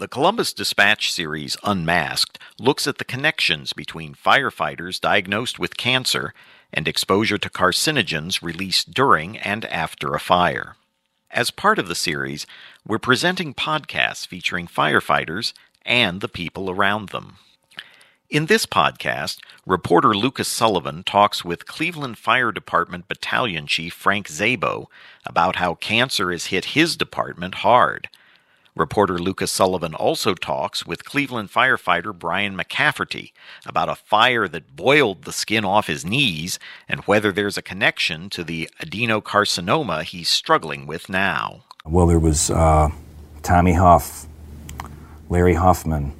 The Columbus Dispatch series Unmasked looks at the connections between firefighters diagnosed with cancer and exposure to carcinogens released during and after a fire. As part of the series, we're presenting podcasts featuring firefighters and the people around them. In this podcast, reporter Lucas Sullivan talks with Cleveland Fire Department Battalion Chief Frank Szabo about how cancer has hit his department hard Reporter Lucas Sullivan also talks with Cleveland firefighter Brian McCafferty about a fire that boiled the skin off his knees and whether there's a connection to the adenocarcinoma he's struggling with now. Well, there was uh, Tommy Huff, Larry Huffman,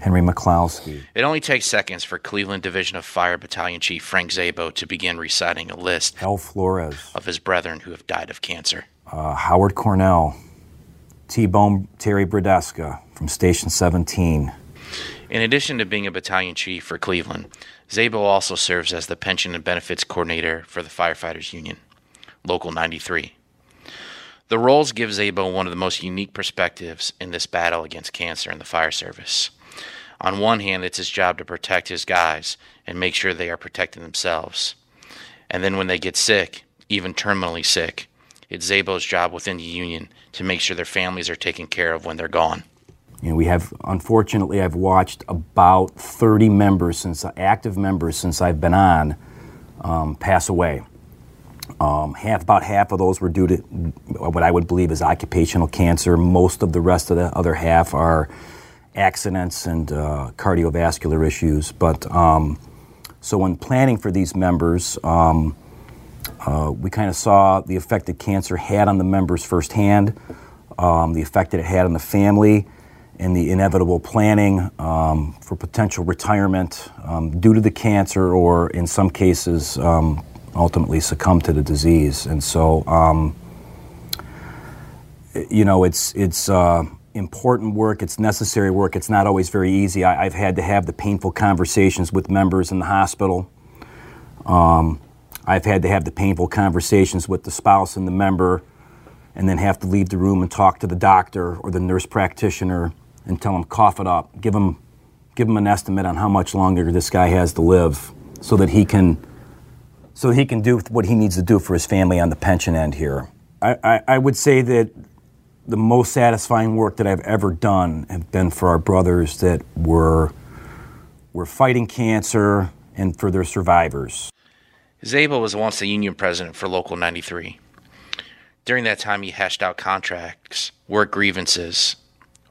Henry McCloskey. It only takes seconds for Cleveland Division of Fire Battalion Chief Frank Szabo to begin reciting a list Al Flores. of his brethren who have died of cancer. Uh, Howard Cornell, T-Bone Terry Bradesca from Station 17. In addition to being a battalion chief for Cleveland, Szabo also serves as the pension and benefits coordinator for the Firefighters Union, Local 93. The roles give Szabo one of the most unique perspectives in this battle against cancer in the fire service. On one hand, it's his job to protect his guys and make sure they are protecting themselves. And then when they get sick, even terminally sick, it's Szabo's job within the union to make sure their families are taken care of when they're gone. You know, we have, unfortunately, I've watched about 30 members since, active members since I've been on, um, pass away. Um, half, about half of those were due to what I would believe is occupational cancer. Most of the rest of the other half are accidents and uh, cardiovascular issues. But um, so when planning for these members, um, uh, we kind of saw the effect that cancer had on the members firsthand, um, the effect that it had on the family, and the inevitable planning um, for potential retirement um, due to the cancer, or in some cases, um, ultimately succumb to the disease. And so, um, you know, it's it's uh, important work. It's necessary work. It's not always very easy. I, have had to have the painful conversations with members in the hospital. Um, I've had to have the painful conversations with the spouse and the member, and then have to leave the room and talk to the doctor or the nurse practitioner and tell them cough it up, give them, give them an estimate on how much longer this guy has to live, so that he can, so he can do what he needs to do for his family on the pension end here. I, I, I would say that the most satisfying work that I've ever done have been for our brothers that were were fighting cancer and for their survivors. Szabo was once the union president for Local 93. During that time, he hashed out contracts, work grievances,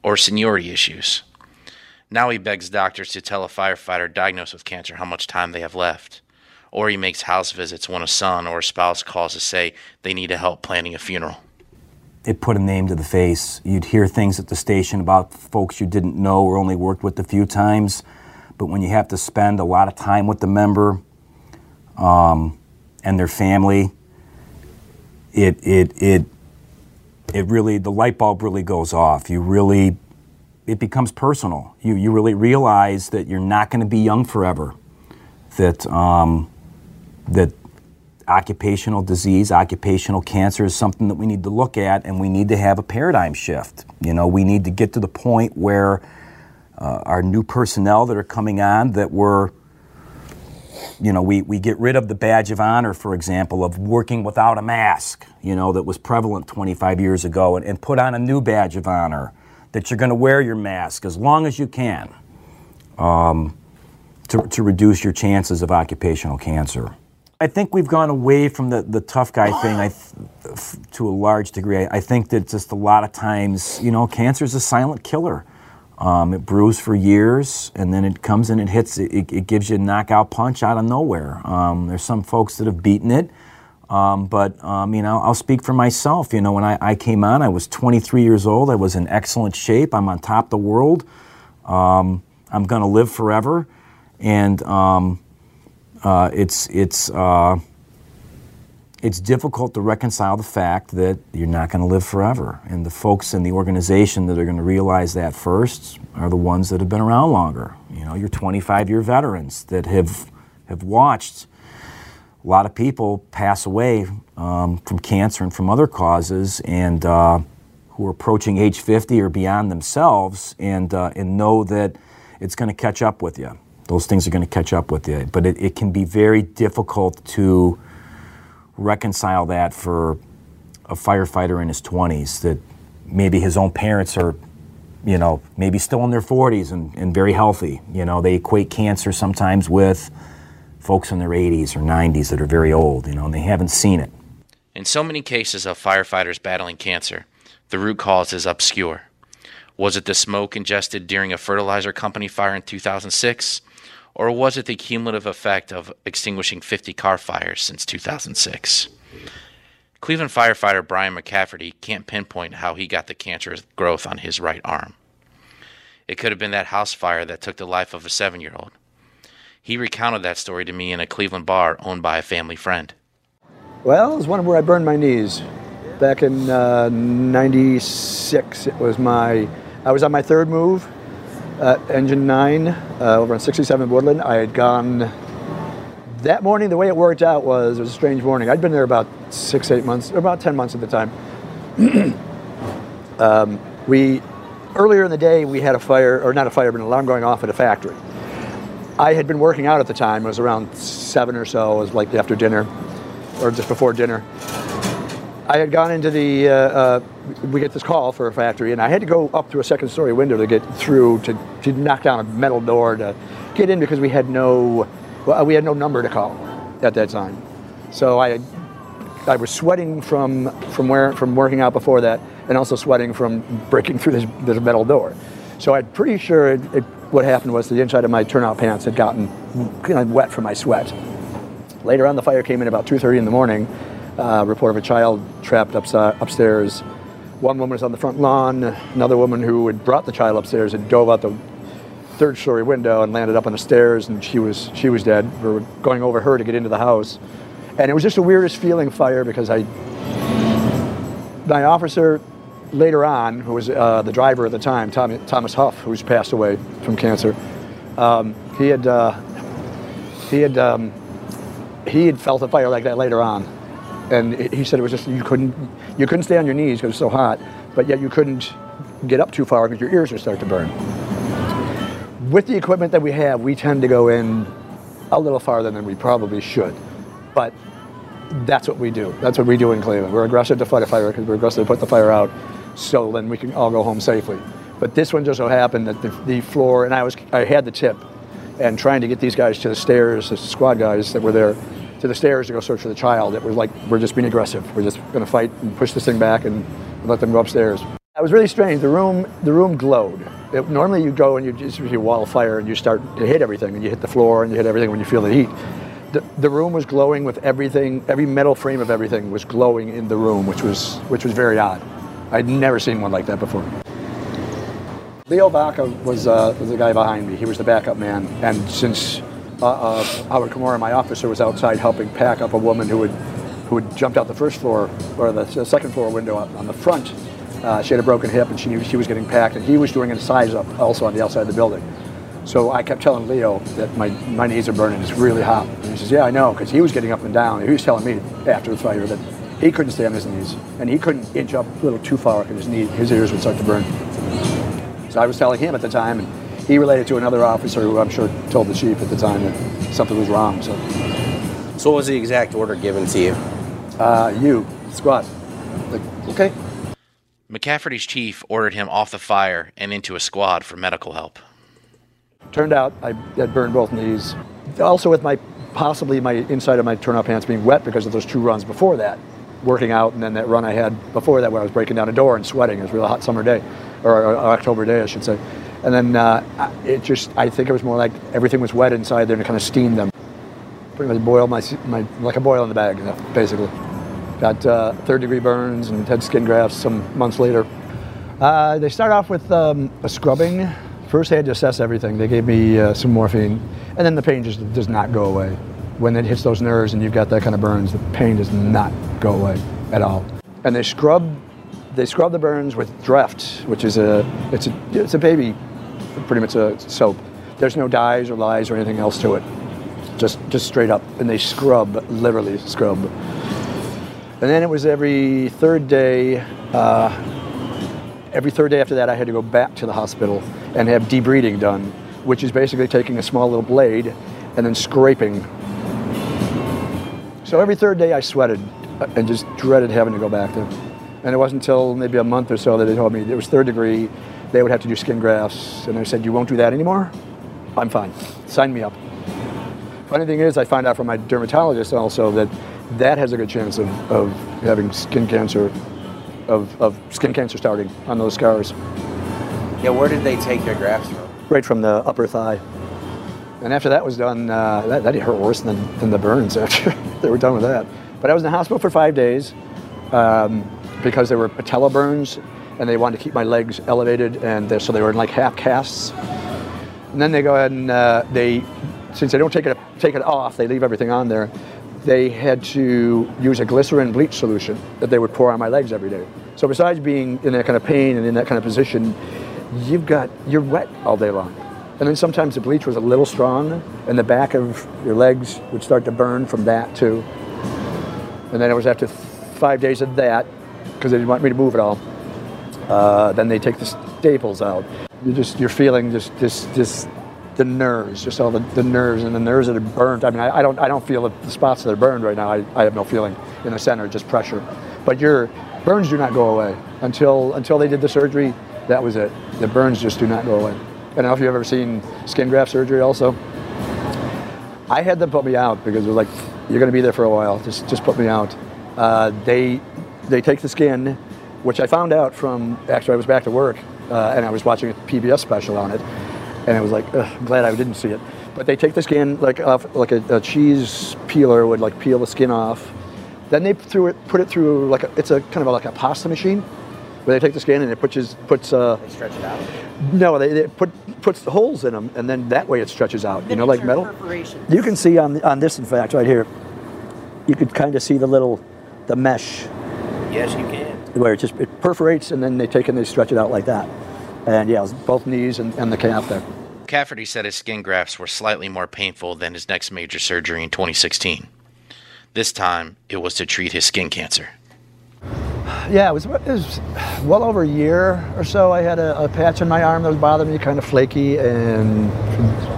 or seniority issues. Now he begs doctors to tell a firefighter diagnosed with cancer how much time they have left. Or he makes house visits when a son or a spouse calls to say they need to help planning a funeral. It put a name to the face. You'd hear things at the station about folks you didn't know or only worked with a few times. But when you have to spend a lot of time with the member, um, and their family, it, it, it, it really, the light bulb really goes off. You really, it becomes personal. You, you really realize that you're not going to be young forever, that, um, that occupational disease, occupational cancer is something that we need to look at and we need to have a paradigm shift. You know, we need to get to the point where uh, our new personnel that are coming on that we're you know, we, we get rid of the badge of honor, for example, of working without a mask, you know, that was prevalent 25 years ago, and, and put on a new badge of honor that you're going to wear your mask as long as you can um, to, to reduce your chances of occupational cancer. I think we've gone away from the, the tough guy thing I th- to a large degree. I think that just a lot of times, you know, cancer is a silent killer. Um, it brews for years, and then it comes and it hits. It, it gives you a knockout punch out of nowhere. Um, there's some folks that have beaten it, um, but you know, I'll speak for myself. You know, when I, I, came on, I was 23 years old. I was in excellent shape. I'm on top of the world. Um, I'm going to live forever, and um, uh, it's it's. Uh, it's difficult to reconcile the fact that you're not going to live forever. And the folks in the organization that are going to realize that first are the ones that have been around longer. You know, your 25 year veterans that have, have watched a lot of people pass away um, from cancer and from other causes and uh, who are approaching age 50 or beyond themselves and, uh, and know that it's going to catch up with you. Those things are going to catch up with you. But it, it can be very difficult to reconcile that for a firefighter in his 20s that maybe his own parents are you know maybe still in their 40s and, and very healthy. You know they equate cancer sometimes with folks in their 80s or 90s that are very old you know and they haven't seen it. In so many cases of firefighters battling cancer the root cause is obscure. Was it the smoke ingested during a fertilizer company fire in 2006 or was it the cumulative effect of extinguishing 50 car fires since 2006 Cleveland firefighter Brian McCafferty can't pinpoint how he got the cancerous growth on his right arm. It could have been that house fire that took the life of a seven year old. He recounted that story to me in a Cleveland bar owned by a family friend. Well, it was one where I burned my knees. Back in uh, 96, it was my, I was on my third move, engine 9, uh, over on 67 Woodland. I had gone that morning, the way it worked out was it was a strange morning. I'd been there about six, eight months, or about 10 months at the time. um, we, earlier in the day, we had a fire, or not a fire, but an alarm going off at a factory. I had been working out at the time. It was around seven or so. It was like after dinner, or just before dinner. I had gone into the, uh, uh, we get this call for a factory, and I had to go up through a second story window to get through, to, to knock down a metal door to get in because we had no well, we had no number to call at that time. So I, I was sweating from from where from working out before that, and also sweating from breaking through this, this metal door. So I'm pretty sure it, it, what happened was the inside of my turnout pants had gotten kind of wet from my sweat. Later on, the fire came in about 2:30 in the morning. Uh, report of a child trapped upside, upstairs. One woman was on the front lawn. Another woman who had brought the child upstairs had dove out the third story window and landed up on the stairs and she was she was dead. We were going over her to get into the house. And it was just the weirdest feeling fire because I my officer later on, who was uh, the driver at the time, Tom, Thomas Huff, who's passed away from cancer, um, he had uh, he had um, he had felt a fire like that later on, and he said it was just you couldn't you couldn't stay on your knees because it was so hot, but yet you couldn't get up too far because your ears would start to burn with the equipment that we have, we tend to go in a little farther than we probably should. But that's what we do. That's what we do in Cleveland. We're aggressive to fight a fire because we're aggressive to put the fire out so then we can all go home safely. But this one just so happened that the, the floor, and I was I had the tip, and trying to get these guys to the stairs, the squad guys that were there, to the stairs to go search for the child. It was like we're just being aggressive. We're just going to fight and push this thing back and let them go upstairs. It was really strange. The room, the room glowed. It, normally, you go and you just you wall of fire and you start to hit everything, and you hit the floor and you hit everything when you feel the heat. The, the room was glowing with everything. Every metal frame of everything was glowing in the room, which was which was very odd. I'd never seen one like that before. Leo Vaca was uh, was the guy behind me. He was the backup man, and since uh, uh, Howard Kimura, my officer, was outside helping pack up a woman who had who had jumped out the first floor or the, second floor window on the front uh, she had a broken hip and she knew she was getting packed, and he was doing a size up also on the outside of the building. So I kept telling Leo that my, my knees are burning, it's really hot. And he says, Yeah, I know, because he was getting up and down. He was telling me after the fire that he couldn't stay on his knees, and he couldn't inch up a little too far because his, knee, his ears would start to burn. So I was telling him at the time, and he related to another officer who I'm sure told the chief at the time that something was wrong. So, so what was the exact order given to you? Uh, you, squad. Like, okay, McCafferty's chief ordered him off the fire and into a squad for medical help. Turned out I had burned both knees. Also, with my possibly my inside of my turnout pants being wet because of those two runs before that, working out, and then that run I had before that where I was breaking down a door and sweating. It was a real hot summer day, or, or October day, I should say. And then uh, it just, I think it was more like everything was wet inside there and kind of steamed them. Pretty much boiled my, my like a boil in the bag, basically. Got uh, third degree burns and had skin grafts some months later. Uh, they start off with um, a scrubbing. First, they had to assess everything. They gave me uh, some morphine, and then the pain just does not go away. When it hits those nerves and you've got that kind of burns, the pain does not go away at all. And they scrub, they scrub the burns with Dreft, which is a it's a it's a baby, pretty much a soap. There's no dyes or lyes or anything else to it, just just straight up. And they scrub, literally scrub. And then it was every third day, uh, every third day after that, I had to go back to the hospital and have debriding done, which is basically taking a small little blade and then scraping. So every third day I sweated uh, and just dreaded having to go back there. And it wasn't until maybe a month or so that they told me it was third degree, they would have to do skin grafts. And I said, You won't do that anymore? I'm fine. Sign me up. Funny thing is, I found out from my dermatologist also that that has a good chance of, of having skin cancer, of, of skin cancer starting on those scars, Yeah, where did they take your grafts from? right from the upper thigh. And after that was done, uh, that, that hurt worse than, than the burns after they were done with that. But I was in the hospital for five days um, because there were patella burns and they wanted to keep my legs elevated, and so they were in like half casts. And then they go ahead and uh, they, since they don't take it take it off, they leave everything on there. They had to use a glycerin bleach solution that they would pour on my legs every day. So besides being in that kind of pain and in that kind of position, you've got you're wet all day long. And then sometimes the bleach was a little strong, and the back of your legs would start to burn from that too. And then it was after five days of that, because they didn't want me to move at all. Uh, then they take the staples out. You just you're feeling just this this the nerves, just all the, the nerves and the nerves that are burned. I mean, I, I don't I don't feel the spots that are burned right now. I, I have no feeling in the center, just pressure. But your burns do not go away until until they did the surgery. That was it. The burns just do not go away. I don't know if you've ever seen skin graft surgery also. I had them put me out because it was like, you're going to be there for a while. Just just put me out. Uh, they they take the skin, which I found out from actually I was back to work uh, and I was watching a PBS special on it, and I was like, Ugh, I'm glad I didn't see it. But they take the skin like off like a, a cheese peeler would like peel the skin off. Then they threw it, put it through like a, it's a kind of a, like a pasta machine, where they take the skin and it puts puts uh, They stretch it out. no, they, they put puts the holes in them, and then that way it stretches out. You know, like metal. Perforations. You can see on on this, in fact, right here. You could kind of see the little, the mesh Yes, you can. Where it just it perforates, and then they take and they stretch it out like that. And yeah, both knees and, and the calf there. Cafferty said his skin grafts were slightly more painful than his next major surgery in 2016. This time, it was to treat his skin cancer. Yeah, it was, it was well over a year or so. I had a, a patch on my arm that was bothering me, kind of flaky, and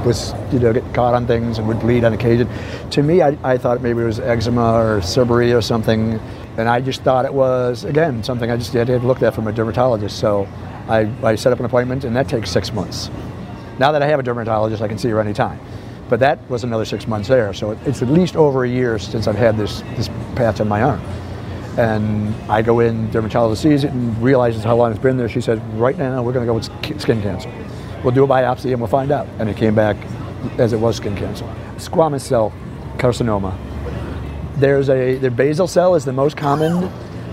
was you know get caught on things and would bleed on occasion. To me, I, I thought maybe it was eczema or seborrhea or something, and I just thought it was again something I just had to looked at from a dermatologist. So I, I set up an appointment, and that takes six months. Now that I have a dermatologist, I can see her anytime. But that was another six months there, so it's at least over a year since I've had this this patch on my arm. And I go in, dermatologist sees it and realizes how long it's been there. She says, right now we're going to go with skin cancer. We'll do a biopsy and we'll find out. And it came back as it was skin cancer. Squamous cell carcinoma. There's a, the basal cell is the most common,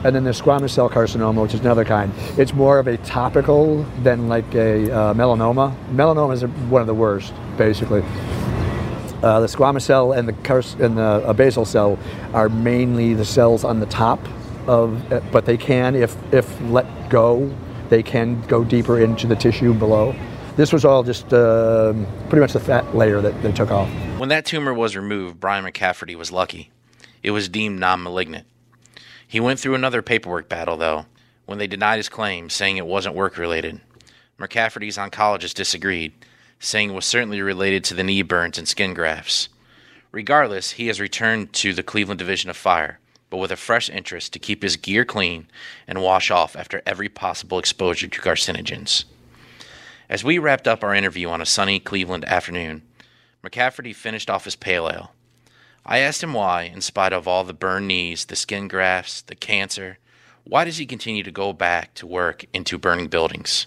and then there's squamous cell carcinoma, which is another kind. It's more of a topical than like a uh, melanoma. Melanoma is one of the worst, basically. Uh, the squamous cell and the and the uh, basal cell are mainly the cells on the top of, uh, but they can, if if let go, they can go deeper into the tissue below. This was all just um pretty much the fat layer that they took off. When that tumor was removed, Brian McCafferty was lucky. It was deemed non malignant. He went through another paperwork battle, though, when they denied his claim, saying it wasn't work related. McCafferty's oncologist disagreed, saying was certainly related to the knee burns and skin grafts. Regardless, he has returned to the Cleveland Division of Fire, but with a fresh interest to keep his gear clean and wash off after every possible exposure to carcinogens. As we wrapped up our interview on a sunny Cleveland afternoon, McCafferty finished off his pale ale. I asked him why, in spite of all the burned knees, the skin grafts, the cancer, why does he continue to go back to work into burning buildings?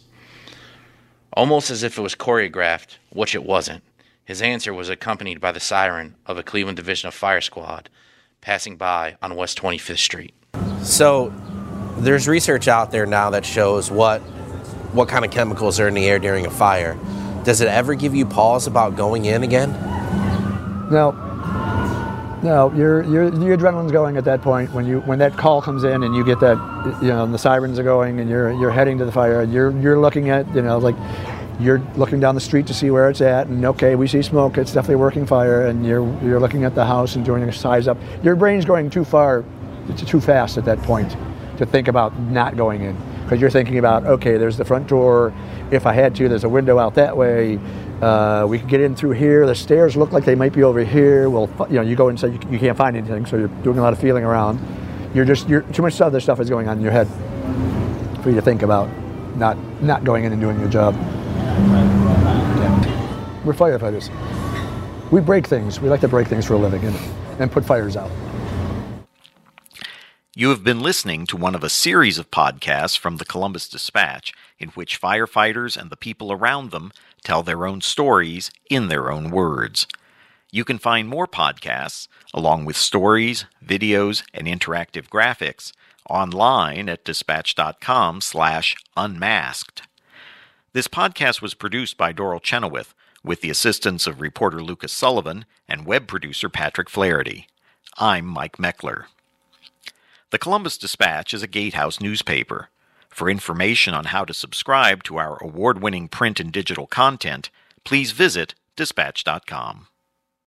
Almost as if it was choreographed, which it wasn't, his answer was accompanied by the siren of a Cleveland Division of Fire Squad passing by on West 25th Street. So, there's research out there now that shows what what kind of chemicals are in the air during a fire. Does it ever give you pause about going in again? No, no, your your your adrenaline's going at that point when you when that call comes in and you get that you know the sirens are going and you're you're heading to the fire and you're you're looking at you know like you're looking down the street to see where it's at and okay we see smoke it's definitely a working fire and you're you're looking at the house and doing a size up. Your brain's going too far it's too fast at that point to think about not going in because you're thinking about okay, there's the front door. If I had to, there's a window out that way. Uh, we can get in through here. The stairs look like they might be over here. Well, you know, you go inside, you, you can't find anything, so you're doing a lot of feeling around. You're just you're too much other stuff is going on in your head for you to think about not not going in and doing your job. We're firefighters. We break things. We like to break things for a living and, and put fires out. You have been listening to one of a series of podcasts from the Columbus Dispatch in which firefighters and the people around them tell their own stories in their own words. You can find more podcasts, along with stories, videos, and interactive graphics, online at dispatch.com slash unmasked. This podcast was produced by Doral Chenoweth with the assistance of reporter Lucas Sullivan and web producer Patrick Flaherty. I'm Mike Meckler. The Columbus Dispatch is a gatehouse newspaper. For information on how to subscribe to our award winning print and digital content, please visit dispatch.com.